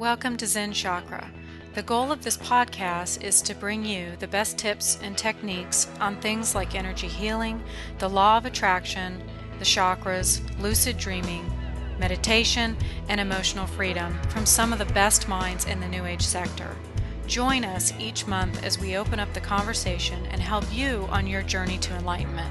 Welcome to Zen Chakra. The goal of this podcast is to bring you the best tips and techniques on things like energy healing, the law of attraction, the chakras, lucid dreaming, meditation, and emotional freedom from some of the best minds in the New Age sector. Join us each month as we open up the conversation and help you on your journey to enlightenment.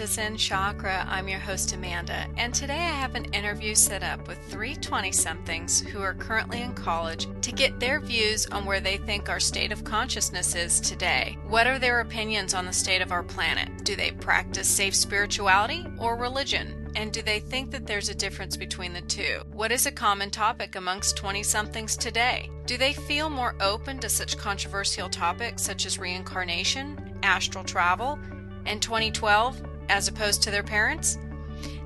To Zen Chakra. I'm your host, Amanda, and today I have an interview set up with three 20 somethings who are currently in college to get their views on where they think our state of consciousness is today. What are their opinions on the state of our planet? Do they practice safe spirituality or religion? And do they think that there's a difference between the two? What is a common topic amongst 20 somethings today? Do they feel more open to such controversial topics such as reincarnation, astral travel, and 2012 as opposed to their parents?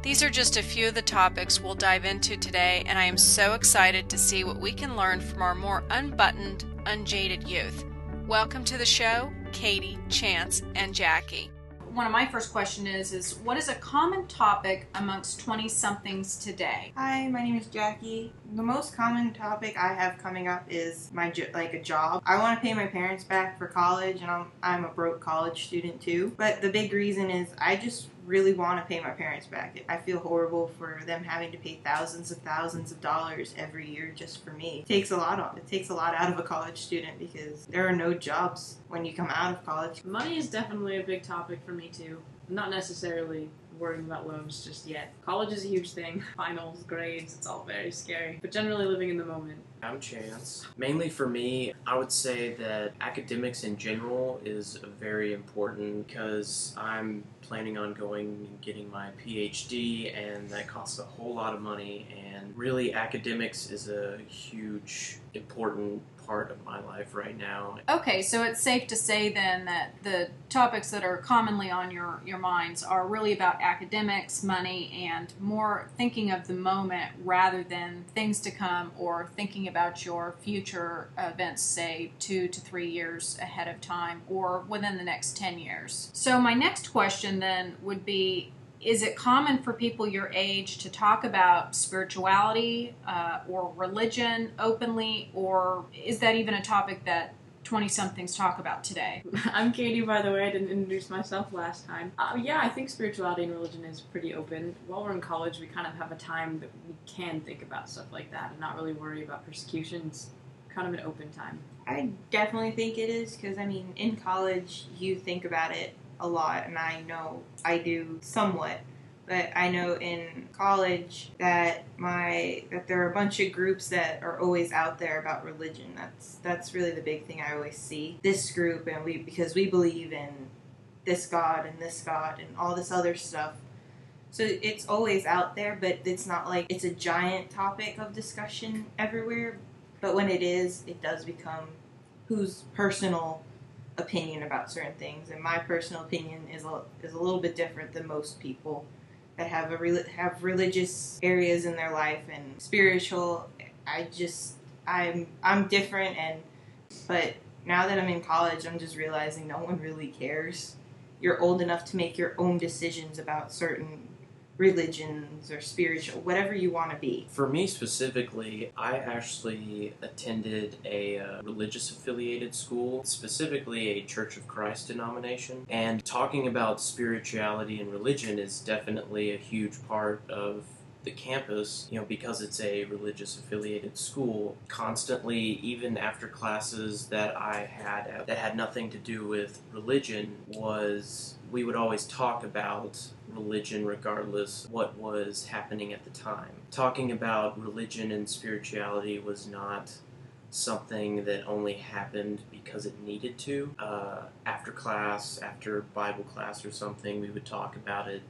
These are just a few of the topics we'll dive into today, and I am so excited to see what we can learn from our more unbuttoned, unjaded youth. Welcome to the show, Katie, Chance, and Jackie. One of my first question is is what is a common topic amongst 20 somethings today? Hi, my name is Jackie. The most common topic I have coming up is my like a job. I want to pay my parents back for college, and I'm I'm a broke college student too. But the big reason is I just really want to pay my parents back. I feel horrible for them having to pay thousands of thousands of dollars every year just for me. It takes a lot it takes a lot out of a college student because there are no jobs when you come out of college. Money is definitely a big topic for me too. Not necessarily worrying about loans just yet. College is a huge thing. Finals, grades, it's all very scary. But generally living in the moment. I'm Chance. Mainly for me, I would say that academics in general is very important because I'm planning on going and getting my PhD, and that costs a whole lot of money. And really, academics is a huge, important part of my life right now. Okay, so it's safe to say then that the topics that are commonly on your, your minds are really about academics, money, and more thinking of the moment rather than things to come or thinking about your future events, say two to three years ahead of time or within the next 10 years. So, my next question then would be is it common for people your age to talk about spirituality uh, or religion openly, or is that even a topic that 20 somethings talk about today? I'm Katie, by the way. I didn't introduce myself last time. Uh, yeah, I think spirituality and religion is pretty open. While we're in college, we kind of have a time that we can think about stuff like that and not really worry about persecution. It's kind of an open time. I definitely think it is because I mean in college you think about it a lot and I know I do somewhat but I know in college that my that there are a bunch of groups that are always out there about religion. That's that's really the big thing I always see. This group and we because we believe in this God and this God and all this other stuff. So it's always out there, but it's not like it's a giant topic of discussion everywhere. But when it is, it does become whose personal opinion about certain things. And my personal opinion is a, is a little bit different than most people that have a have religious areas in their life and spiritual. I just I'm I'm different and but now that I'm in college, I'm just realizing no one really cares. You're old enough to make your own decisions about certain religions or spiritual, whatever you want to be. For me specifically, I actually attended a uh, religious affiliated school, specifically a Church of Christ denomination. And talking about spirituality and religion is definitely a huge part of the campus, you know, because it's a religious affiliated school, constantly, even after classes that I had that had nothing to do with religion, was we would always talk about religion regardless what was happening at the time. Talking about religion and spirituality was not something that only happened because it needed to. Uh, after class, after Bible class or something, we would talk about it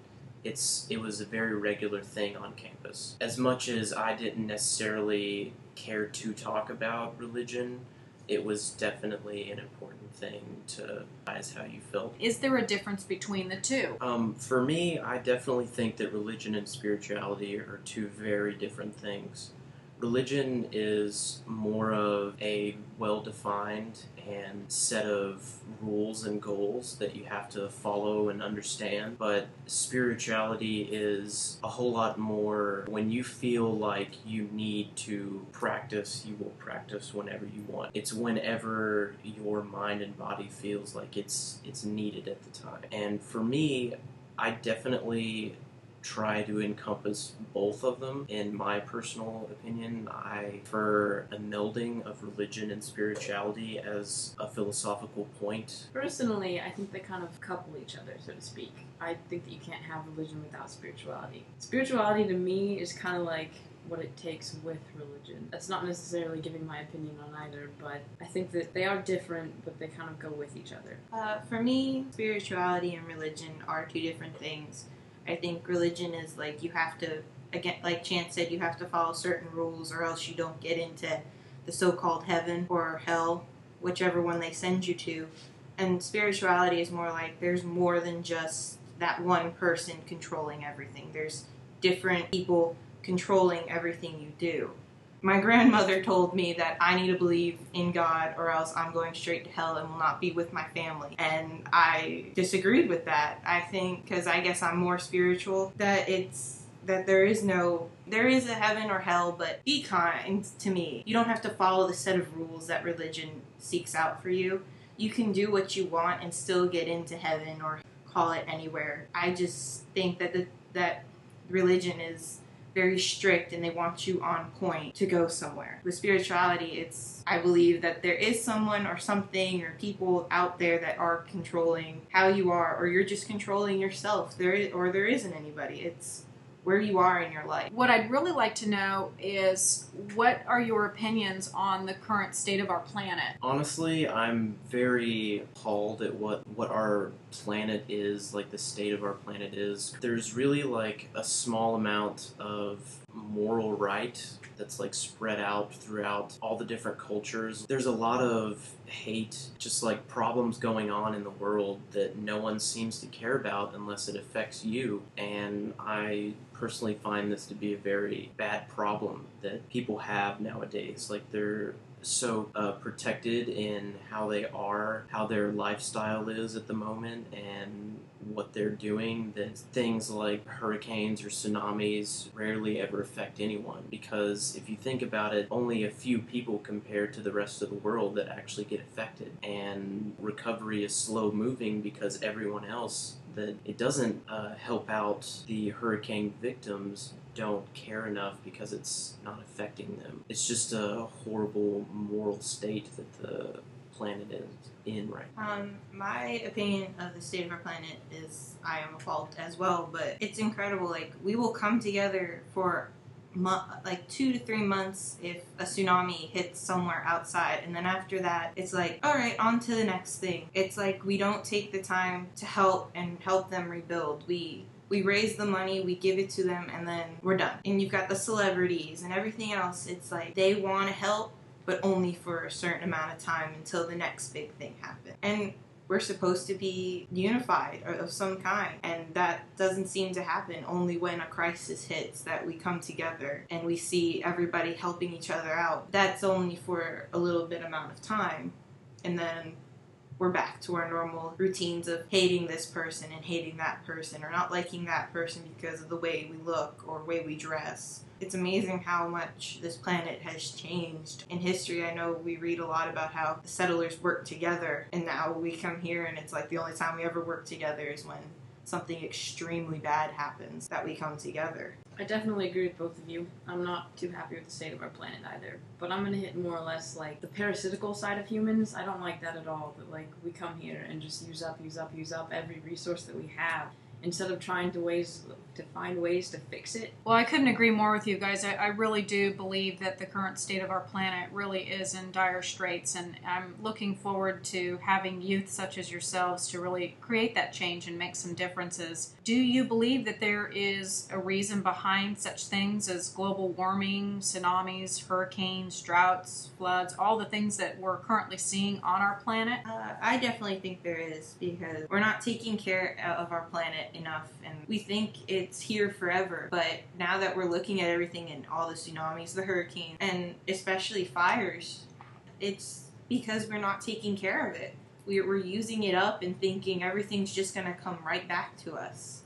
it's it was a very regular thing on campus. As much as I didn't necessarily care to talk about religion, it was definitely an important thing to realize how you felt. Is there a difference between the two? Um, for me, I definitely think that religion and spirituality are two very different things. Religion is more of a well defined and set of rules and goals that you have to follow and understand. But spirituality is a whole lot more when you feel like you need to practice, you will practice whenever you want. It's whenever your mind and body feels like it's it's needed at the time. And for me, I definitely try to encompass both of them. In my personal opinion, I prefer a melding of religion and spirituality as a philosophical point. Personally, I think they kind of couple each other, so to speak. I think that you can't have religion without spirituality. Spirituality to me is kind of like what it takes with religion. That's not necessarily giving my opinion on either, but I think that they are different, but they kind of go with each other. Uh, for me, spirituality and religion are two different things. I think religion is like you have to, again, like Chance said, you have to follow certain rules or else you don't get into the so called heaven or hell, whichever one they send you to. And spirituality is more like there's more than just that one person controlling everything, there's different people controlling everything you do. My grandmother told me that I need to believe in God or else I'm going straight to hell and will not be with my family. And I disagreed with that. I think, because I guess I'm more spiritual, that it's that there is no there is a heaven or hell but be kind to me you don't have to follow the set of rules that religion seeks out for you you can do what you want and still get into heaven or call it anywhere i just think that the, that religion is very strict and they want you on point to go somewhere. With spirituality, it's I believe that there is someone or something or people out there that are controlling how you are or you're just controlling yourself. There is, or there isn't anybody. It's where you are in your life. What I'd really like to know is what are your opinions on the current state of our planet? Honestly, I'm very appalled at what what our planet is, like the state of our planet is. There's really like a small amount of moral right that's like spread out throughout all the different cultures. There's a lot of hate, just like problems going on in the world that no one seems to care about unless it affects you. And I personally find this to be a very bad problem that people have nowadays. Like they're so uh, protected in how they are, how their lifestyle is at the moment, and what they're doing that things like hurricanes or tsunamis rarely ever affect anyone because if you think about it only a few people compared to the rest of the world that actually get affected and recovery is slow moving because everyone else that it doesn't uh, help out the hurricane victims don't care enough because it's not affecting them. It's just a horrible moral state that the planet is in right now. Um, my opinion of the state of our planet is I am a fault as well, but it's incredible. Like we will come together for mo- like two to three months if a tsunami hits somewhere outside, and then after that, it's like all right, on to the next thing. It's like we don't take the time to help and help them rebuild. We we raise the money, we give it to them, and then we're done. And you've got the celebrities and everything else. It's like they want to help, but only for a certain amount of time until the next big thing happens. And we're supposed to be unified or of some kind, and that doesn't seem to happen. Only when a crisis hits that we come together and we see everybody helping each other out. That's only for a little bit amount of time, and then we're back to our normal routines of hating this person and hating that person or not liking that person because of the way we look or way we dress. It's amazing how much this planet has changed. In history, I know we read a lot about how the settlers worked together, and now we come here and it's like the only time we ever work together is when something extremely bad happens that we come together. I definitely agree with both of you. I'm not too happy with the state of our planet either. But I'm gonna hit more or less like the parasitical side of humans. I don't like that at all. That like we come here and just use up, use up, use up every resource that we have instead of trying to ways to find ways to fix it. Well, I couldn't agree more with you guys. I, I, really do believe that the current state of our planet really is in dire straits, and I'm looking forward to having youth such as yourselves to really create that change and make some differences. Do you believe that there is a reason behind such things as global warming, tsunamis, hurricanes, droughts, floods, all the things that we're currently seeing on our planet? Uh, I definitely think there is because we're not taking care of our planet enough and we think it's here forever. But now that we're looking at everything and all the tsunamis, the hurricanes, and especially fires, it's because we're not taking care of it. We're, we're using it up and thinking everything's just going to come right back to us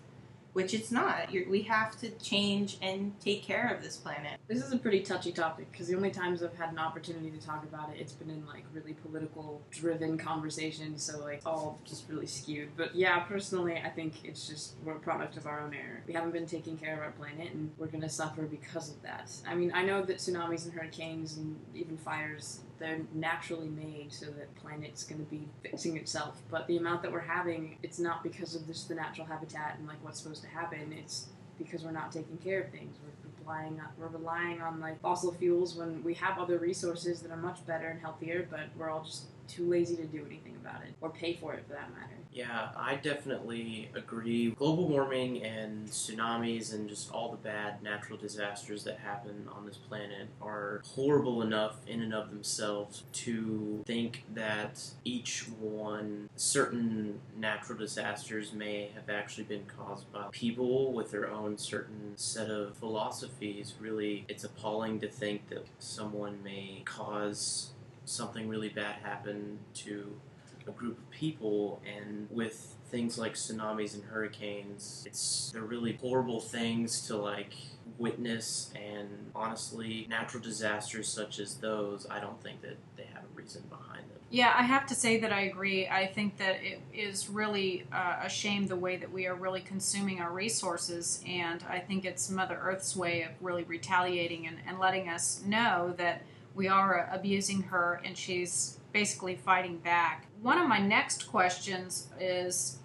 which it's not. You're, we have to change and take care of this planet. This is a pretty touchy topic because the only times I've had an opportunity to talk about it, it's been in like really political driven conversations, so like all just really skewed. But yeah, personally, I think it's just we're a product of our own error. We haven't been taking care of our planet, and we're gonna suffer because of that. I mean, I know that tsunamis and hurricanes and even fires they're naturally made so that planet's going to be fixing itself. But the amount that we're having, it's not because of just the natural habitat and like what's supposed to happen. It's because we're not taking care of things. We're relying on, we're relying on like fossil fuels when we have other resources that are much better and healthier, but we're all just too lazy to do anything about it or pay for it for that matter. Yeah, I definitely agree. Global warming and tsunamis and just all the bad natural disasters that happen on this planet are horrible enough in and of themselves to think that each one, certain natural disasters may have actually been caused by people with their own certain set of philosophies. Really, it's appalling to think that someone may cause something really bad happen to a group of people and with things like tsunamis and hurricanes it's they're really horrible things to like witness and honestly natural disasters such as those i don't think that they have a reason behind them. Yeah i have to say that i agree. I think that it is really uh, a shame the way that we are really consuming our resources and i think it's mother earth's way of really retaliating and, and letting us know that we are abusing her and she's basically fighting back. One of my next questions is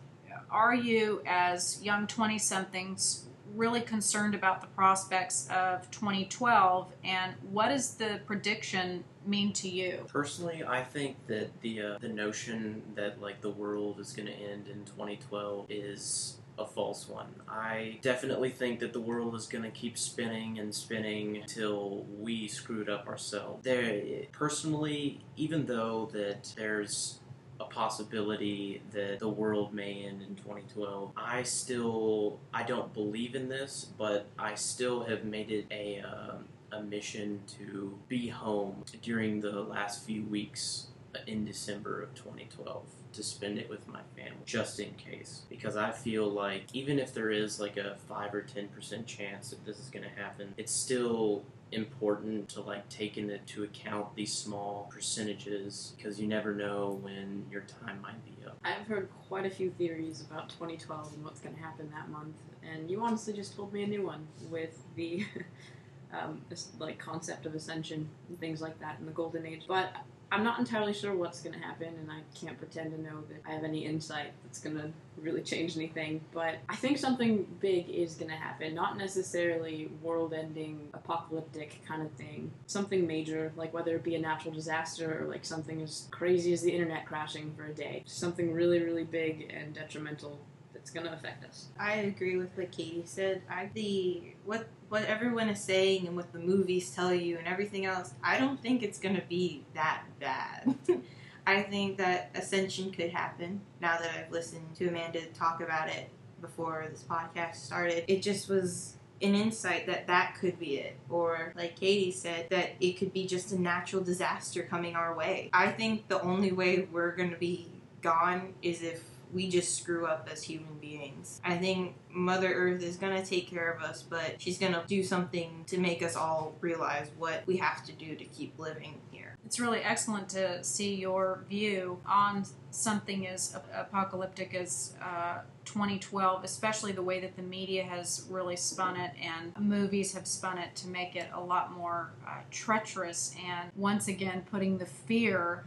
Are you, as young 20 somethings, really concerned about the prospects of 2012 and what does the prediction mean to you personally i think that the uh, the notion that like the world is going to end in 2012 is a false one. I definitely think that the world is going to keep spinning and spinning until we screwed up ourselves. There, personally, even though that there's a possibility that the world may end in 2012. I still I don't believe in this, but I still have made it a uh, a mission to be home during the last few weeks in December of 2012 to spend it with my family just in case because I feel like even if there is like a 5 or 10% chance that this is going to happen it's still important to like take into account these small percentages because you never know when your time might be up. I've heard quite a few theories about 2012 and what's going to happen that month and you honestly just told me a new one with the um, like concept of ascension and things like that in the golden age but I'm not entirely sure what's going to happen, and I can't pretend to know that I have any insight that's going to really change anything. But I think something big is going to happen. Not necessarily world ending, apocalyptic kind of thing. Something major, like whether it be a natural disaster or like something as crazy as the internet crashing for a day. Something really, really big and detrimental it's going to affect us. I agree with what Katie said. I the what what everyone is saying and what the movies tell you and everything else. I don't think it's going to be that bad. I think that ascension could happen. Now that I've listened to Amanda talk about it before this podcast started, it just was an insight that that could be it. Or, like Katie said, that it could be just a natural disaster coming our way. I think the only way we're going to be gone is if we just screw up as human beings. I think Mother Earth is to take care of us, but she's to do something to make us all realize what we have to do to keep living here. It's really excellent to see your view on something as apocalyptic as uh, 2012, especially the way that the media has really spun it and movies have spun it to make it a lot more uh, treacherous and once again putting the fear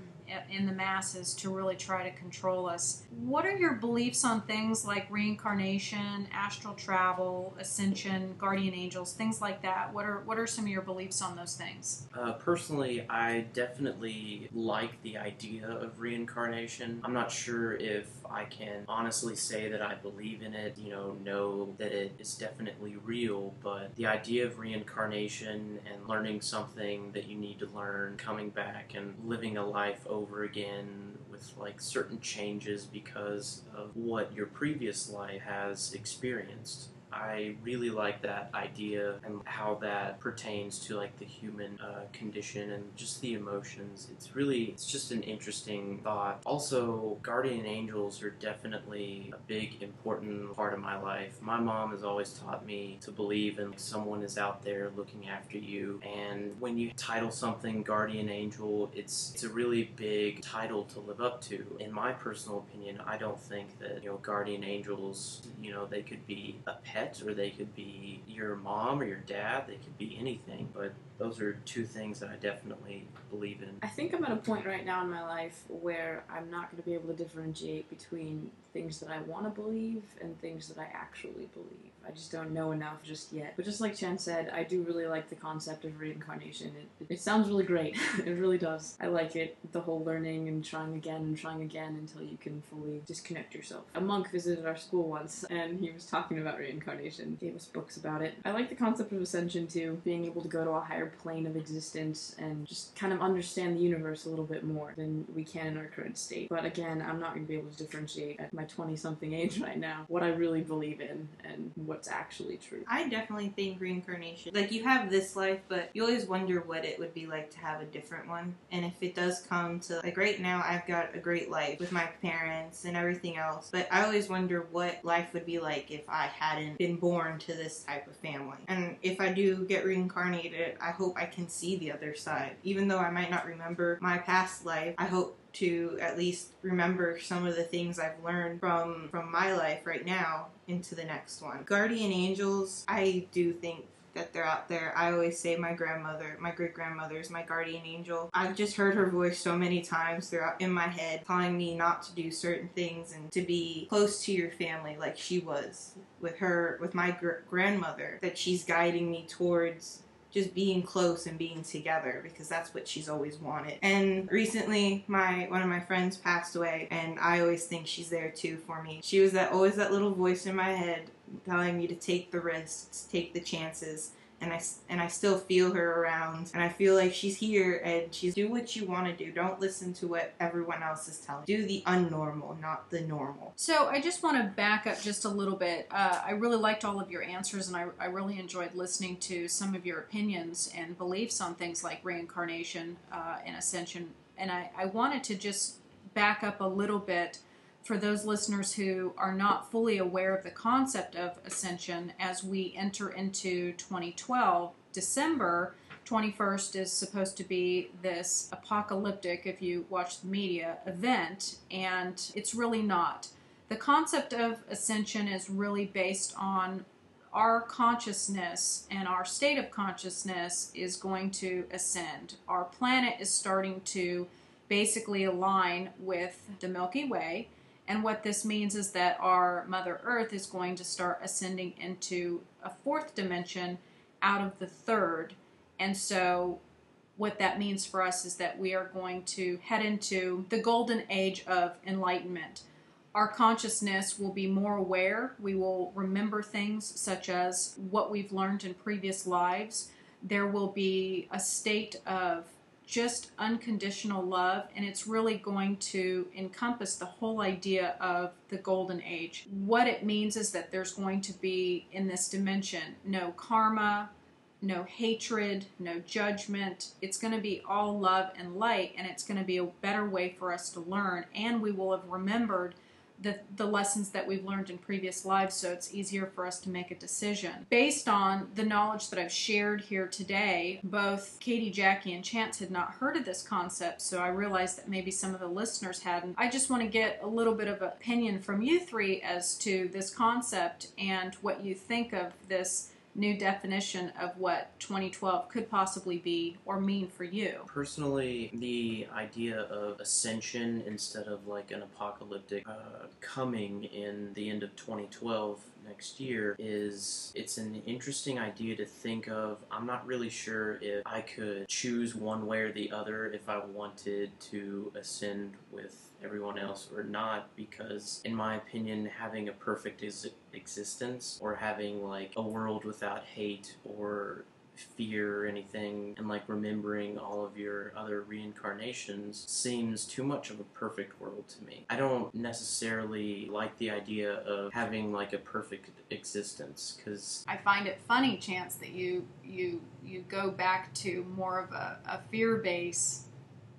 in the masses to really try to control us. What are your beliefs on things like reincarnation, astral travel, ascension, guardian angels, things like that? What are what are some of your beliefs on those things? Uh, personally, I definitely like the idea of reincarnation. I'm not sure if I can honestly say that I believe in it, you know, know that it is definitely real, but the idea of reincarnation and learning something that you need to learn, coming back and living a life over again with like certain changes because of what your previous life has experienced. I really like that idea and how that pertains to like the human uh, condition and just the emotions. It's really it's just an interesting thought. Also, guardian angels are definitely a big important part of my life. My mom has always taught me to believe in someone is out there looking after you. And when you title something guardian angel, it's it's a really big title to live up to. In my personal opinion, I don't think that you know guardian angels, you know, they could be a pet or they could be your mom or your dad. They could be anything, but those are two things that I definitely believe in. I think I'm at a point right now in my life where I'm not going to be able to differentiate between things that I want to believe and things that I actually believe. I just don't know enough just yet. But just like Chance said, I do really like the concept of reincarnation. It, it sounds really great. it really does. I like it. The whole learning and trying again and trying again until you can fully disconnect yourself. A monk visited our school once and he was talking about reincarnation. He gave us books about it. I like the concept of ascension too, being able to go to a higher plane of existence and just kind of understand the universe a little bit more than we can in our current state. But again, I'm not going to be able to differentiate at my 20 something age right now what I really believe in and what's actually true. I definitely think reincarnation. Like you have this life, but you always wonder what it would be like to have a different one. And if it does come to like right now, I've got a great life with my parents and everything else. But I always wonder what life would be like if I hadn't been born to this type of family. And if I do get reincarnated, I hope I can see the other side. Even though I might not remember my past life, I hope to at least remember some of the things I've learned from from my life right now into the next one. Guardian angels, I do think that they're out there. I always say my grandmother, my great grandmother is my guardian angel. I've just heard her voice so many times throughout in my head telling me not to do certain things and to be close to your family like she was with her with my gr- grandmother that she's guiding me towards just being close and being together because that's what she's always wanted. And recently my one of my friends passed away and I always think she's there too for me. She was that always that little voice in my head telling me to take the risks, take the chances and I and I still feel her around, and I feel like she's here, and she's do what you want to do. Don't listen to what everyone else is telling. Do the unnormal, not the normal. So I just want to back up just a little bit. Uh, I really liked all of your answers, and I, I really enjoyed listening to some of your opinions and beliefs on things like reincarnation uh, and ascension. And I, I wanted to just back up a little bit for those listeners who are not fully aware of the concept of ascension as we enter into 2012, December 21st is supposed to be this apocalyptic, if you watch the media, event, and it's really not. The concept of ascension is really based on our consciousness and our state of consciousness is going to ascend. Our planet is starting to basically align with the Milky Way and what this means is that our Mother Earth is going to start ascending into a fourth dimension out of the third. And so, what that means for us is that we are going to head into the golden age of enlightenment. Our consciousness will be more aware. We will remember things such as what we've learned in previous lives. There will be a state of just unconditional love, and it's really going to encompass the whole idea of the golden age. What it means is that there's going to be in this dimension no karma, no hatred, no judgment. It's going to be all love and light, and it's going to be a better way for us to learn, and we will have remembered the, the lessons that we've learned in previous lives so it's easier for us to make a decision. Based on the knowledge that I've shared here today, both Katie, Jackie, and Chance had not heard of this concept, so I realized that maybe some of the listeners hadn't. I just want to get a little bit of opinion from you three as to this concept and what you think of this new definition of what 2012 could possibly be or mean for you? Personally, the idea of ascension instead of like an apocalyptic uh, coming in the end of 2012 next year is it's an interesting idea to think of. I'm not really sure if I could choose one way or the other if I wanted to ascend with everyone else or not because in my opinion having a perfect existence or having like a world without hate or fear or anything, and like remembering all of your other reincarnations seems too much of a perfect world to me. I don't necessarily like the idea of having like a perfect existence because I find it funny, Chance, that you you you go back to more of a, a fear based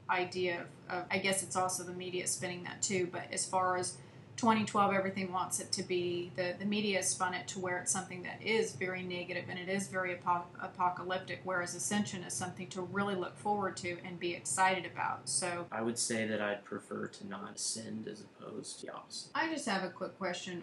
idea I guess it's also the media spinning that too, but as far as 2012 everything wants it to be the the media spun it to where it's something that is very negative and it is very apo- apocalyptic whereas ascension is something to really look forward to and be excited about so I would say that I'd prefer to not ascend as opposed to the opposite. i just have a quick question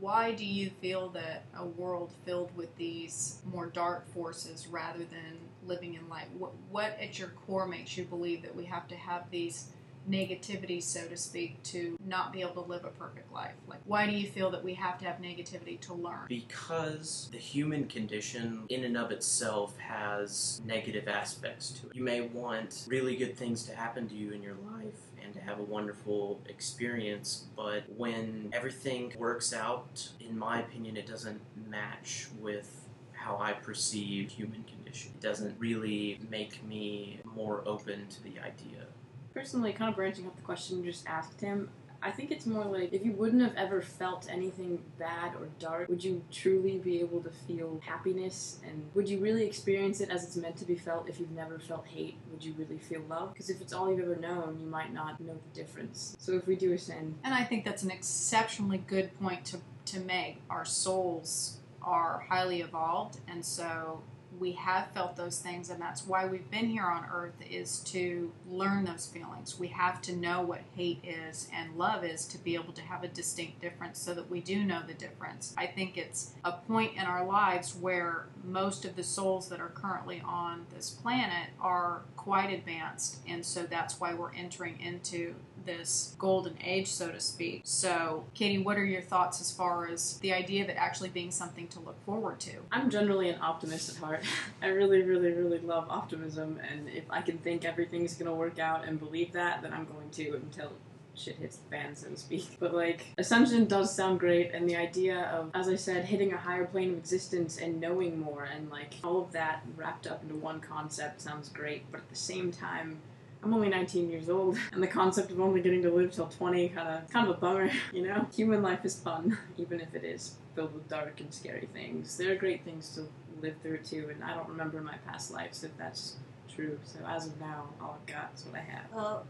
why do you feel that a world filled with these more dark forces rather than living in light what, what at your core makes you believe that we have to have these negativity, so to speak, to not be able to live a perfect life? Like, why do you feel that we have to have negativity to learn? Because the human condition, in and of itself, has negative aspects to it. You may want really good things to happen to you in your life and to have a wonderful experience, but when everything works out, in my opinion, it doesn't match with how I perceive human condition. It doesn't really make me more open to the idea. Personally, kind of branching off the question you just asked him, I think it's more like if you wouldn't have ever felt anything bad or dark, would you truly be able to feel happiness? And would you really experience it as it's meant to be felt if you've never felt hate? Would you really feel love? Because if it's all you've ever known, you might not know the difference. So if we do ascend, And I think that's an exceptionally good point to, to make. Our souls are highly evolved, and so we have felt those things, and that's why we've been here on earth is to learn those feelings. We have to know what hate is and love is to be able to have a distinct difference so that we do know the difference. I think it's a point in our lives where most of the souls that are currently on this planet are quite advanced, and so that's why we're entering into this golden age, so to speak. So, Katie, what are your thoughts as far as the idea of it actually being something to look forward to? I'm generally an optimist at heart. I really, really, really love optimism, and if I can think everything's gonna work out and believe that, then I'm going to until shit hits the fan, so to speak. But like, Ascension does sound great, and the idea of, as I said, hitting a higher plane of existence and knowing more, and like all of that wrapped up into one concept sounds great. But at the same time, I'm only 19 years old, and the concept of only getting to live till 20 kind of kind of a bummer, you know. Human life is fun, even if it is filled with dark and scary things. There are great things to live through too, and I don't remember my past lives if that's true. So as of now, all I've got is what I have. Well,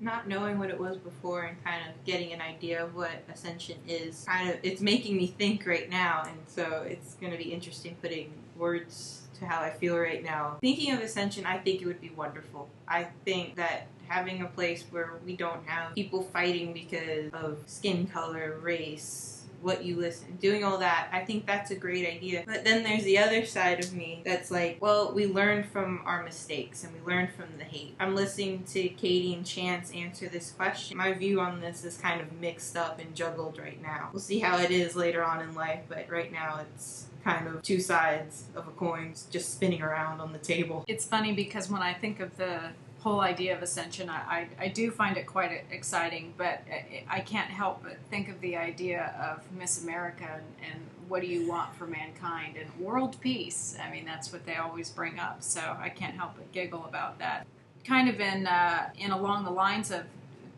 not knowing what it was before and kind of getting an idea of what ascension is, kind of it's making me think right now, and so it's going to be interesting putting words to how I feel right now. Thinking of ascension, I think it would be wonderful. I think that having a place where we don't have people fighting because of skin color, race, what you listen, doing all that, I think that's a great idea. But then there's the other side of me that's like, well, we learn from our mistakes and we learn from the hate. I'm listening to Katie and Chance answer this question. My view on this is kind of mixed up and juggled right now. We'll see how it is later on in life, but right now it's kind of two sides of a coin just spinning around on the table. It's funny because when I think of the whole idea of ascension, I, I, I do find it quite exciting, but I, I can't help but think of the idea of Miss America and, and what do you want for mankind and world peace. I mean, that's what they always bring up, so I can't help but giggle about that. Kind of in, uh, in along the lines of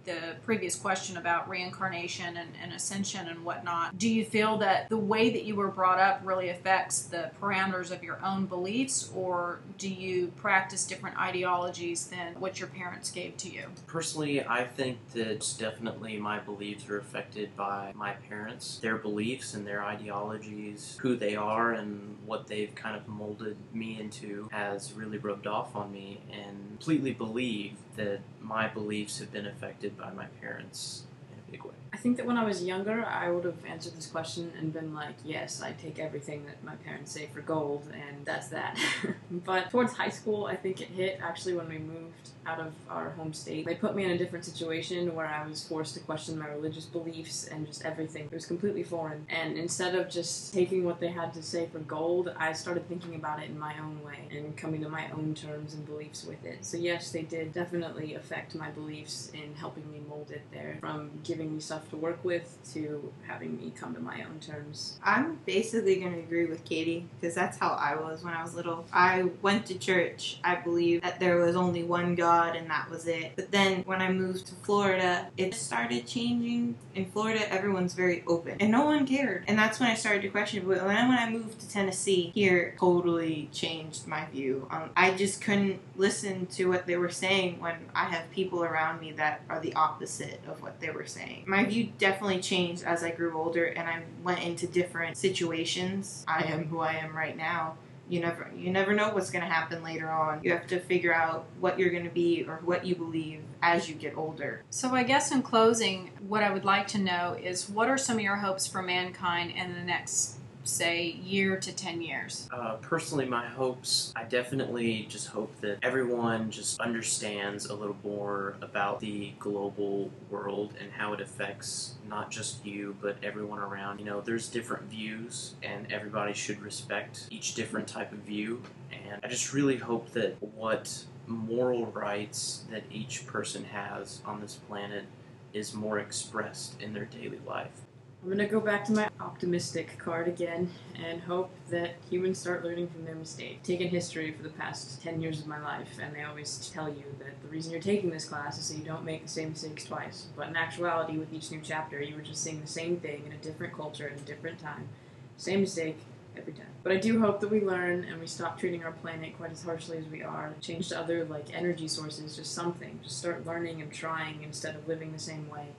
the previous question about reincarnation and, and, ascension and whatnot, do you feel that the way that you were brought up really affects the parameters of your own beliefs, or do you practice different ideologies than what your parents gave to you? Personally, I think that definitely my beliefs are affected by my parents, their beliefs and their ideologies, who they are, and what they've kind of molded me into has really rubbed off on me, and completely believe that my beliefs have been affected by my parents in a big way. I think that when I was younger, I would have answered this question and been like, yes, I take everything that my parents say for gold, and that's that. but towards high school, I think it hit actually when we moved out of our home state. They put me in a different situation where I was forced to question my religious beliefs and just everything. It was completely foreign. And instead of just taking what they had to say for gold, I started thinking about it in my own way and coming to my own terms and beliefs with it. So, yes, they did definitely affect my beliefs in helping me mold it there from giving me stuff enough to work with to having me come to my own terms. I'm basically going to agree with Katie because that's how I was when I was little. I went to church. I believed that there was only one God and that was it. But then when I moved to Florida, it started changing. In Florida, everyone's very open and no one cared. And that's when I started to question. But then when I moved to Tennessee, here totally changed my view. Um, I just couldn't listen to what they were saying when I have people around me that are the opposite of what they were saying. My view definitely changed as I grew older and I went into different situations. I mm-hmm. am who I am right now. You never you never know what's going to happen later on. You have to figure out what you're going to be or what you believe as you get older. So, I guess in closing, what I would like to know is what are some of your hopes for mankind in the next say year to 10 years? Uh, personally, my hopes, I definitely just hope that everyone just understands a little more about the global world and how it affects not just you, but everyone around. You know, there's different views, and everybody should respect each different type of view. And I just really hope that what moral rights that each person has on this planet is more expressed in their daily life. I'm gonna go back to my optimistic card again and hope that humans start learning from their mistakes. Taken history for the past 10 years of my life, and they always tell you that the reason you're taking this class is so you don't make the same mistakes twice. But in actuality, with each new chapter, you were just seeing the same thing in a different culture at a different time. Same mistake every time. But I do hope that we learn and we stop treating our planet quite as harshly as we are. Change to other like energy sources, just something. Just start learning and trying instead of living the same way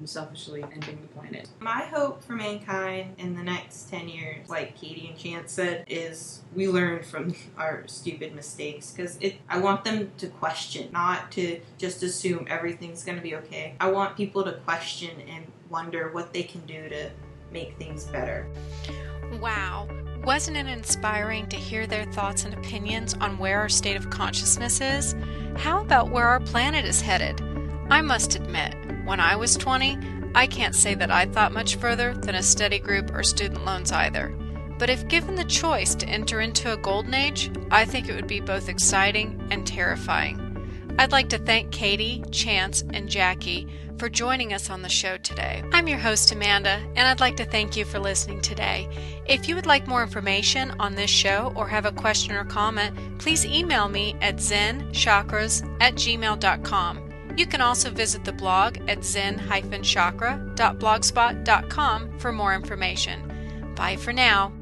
and selfishly ending the planet. My hope for mankind in the next 10 years, like Katie and Chance said, is we learn from our stupid mistakes because I want them to question, not to just assume everything's going to be okay. I want people to question and wonder what they can do to make things better. Wow. Wasn't it inspiring to hear their thoughts and opinions on where our state of consciousness is? How about where our planet is headed? I must admit, when I was 20, I can't say that I thought much further than a study group or student loans either. But if given the choice to enter into a golden age, I think it would be both exciting and terrifying. I'd like to thank Katie, Chance, and Jackie for joining us on the show today. I'm your host, Amanda, and I'd like to thank you for listening today. If you would like more information on this show or have a question or comment, please email me at zenchakras at gmail.com. You can also visit the blog at zen-chakra.blogspot.com for more information. Bye for now.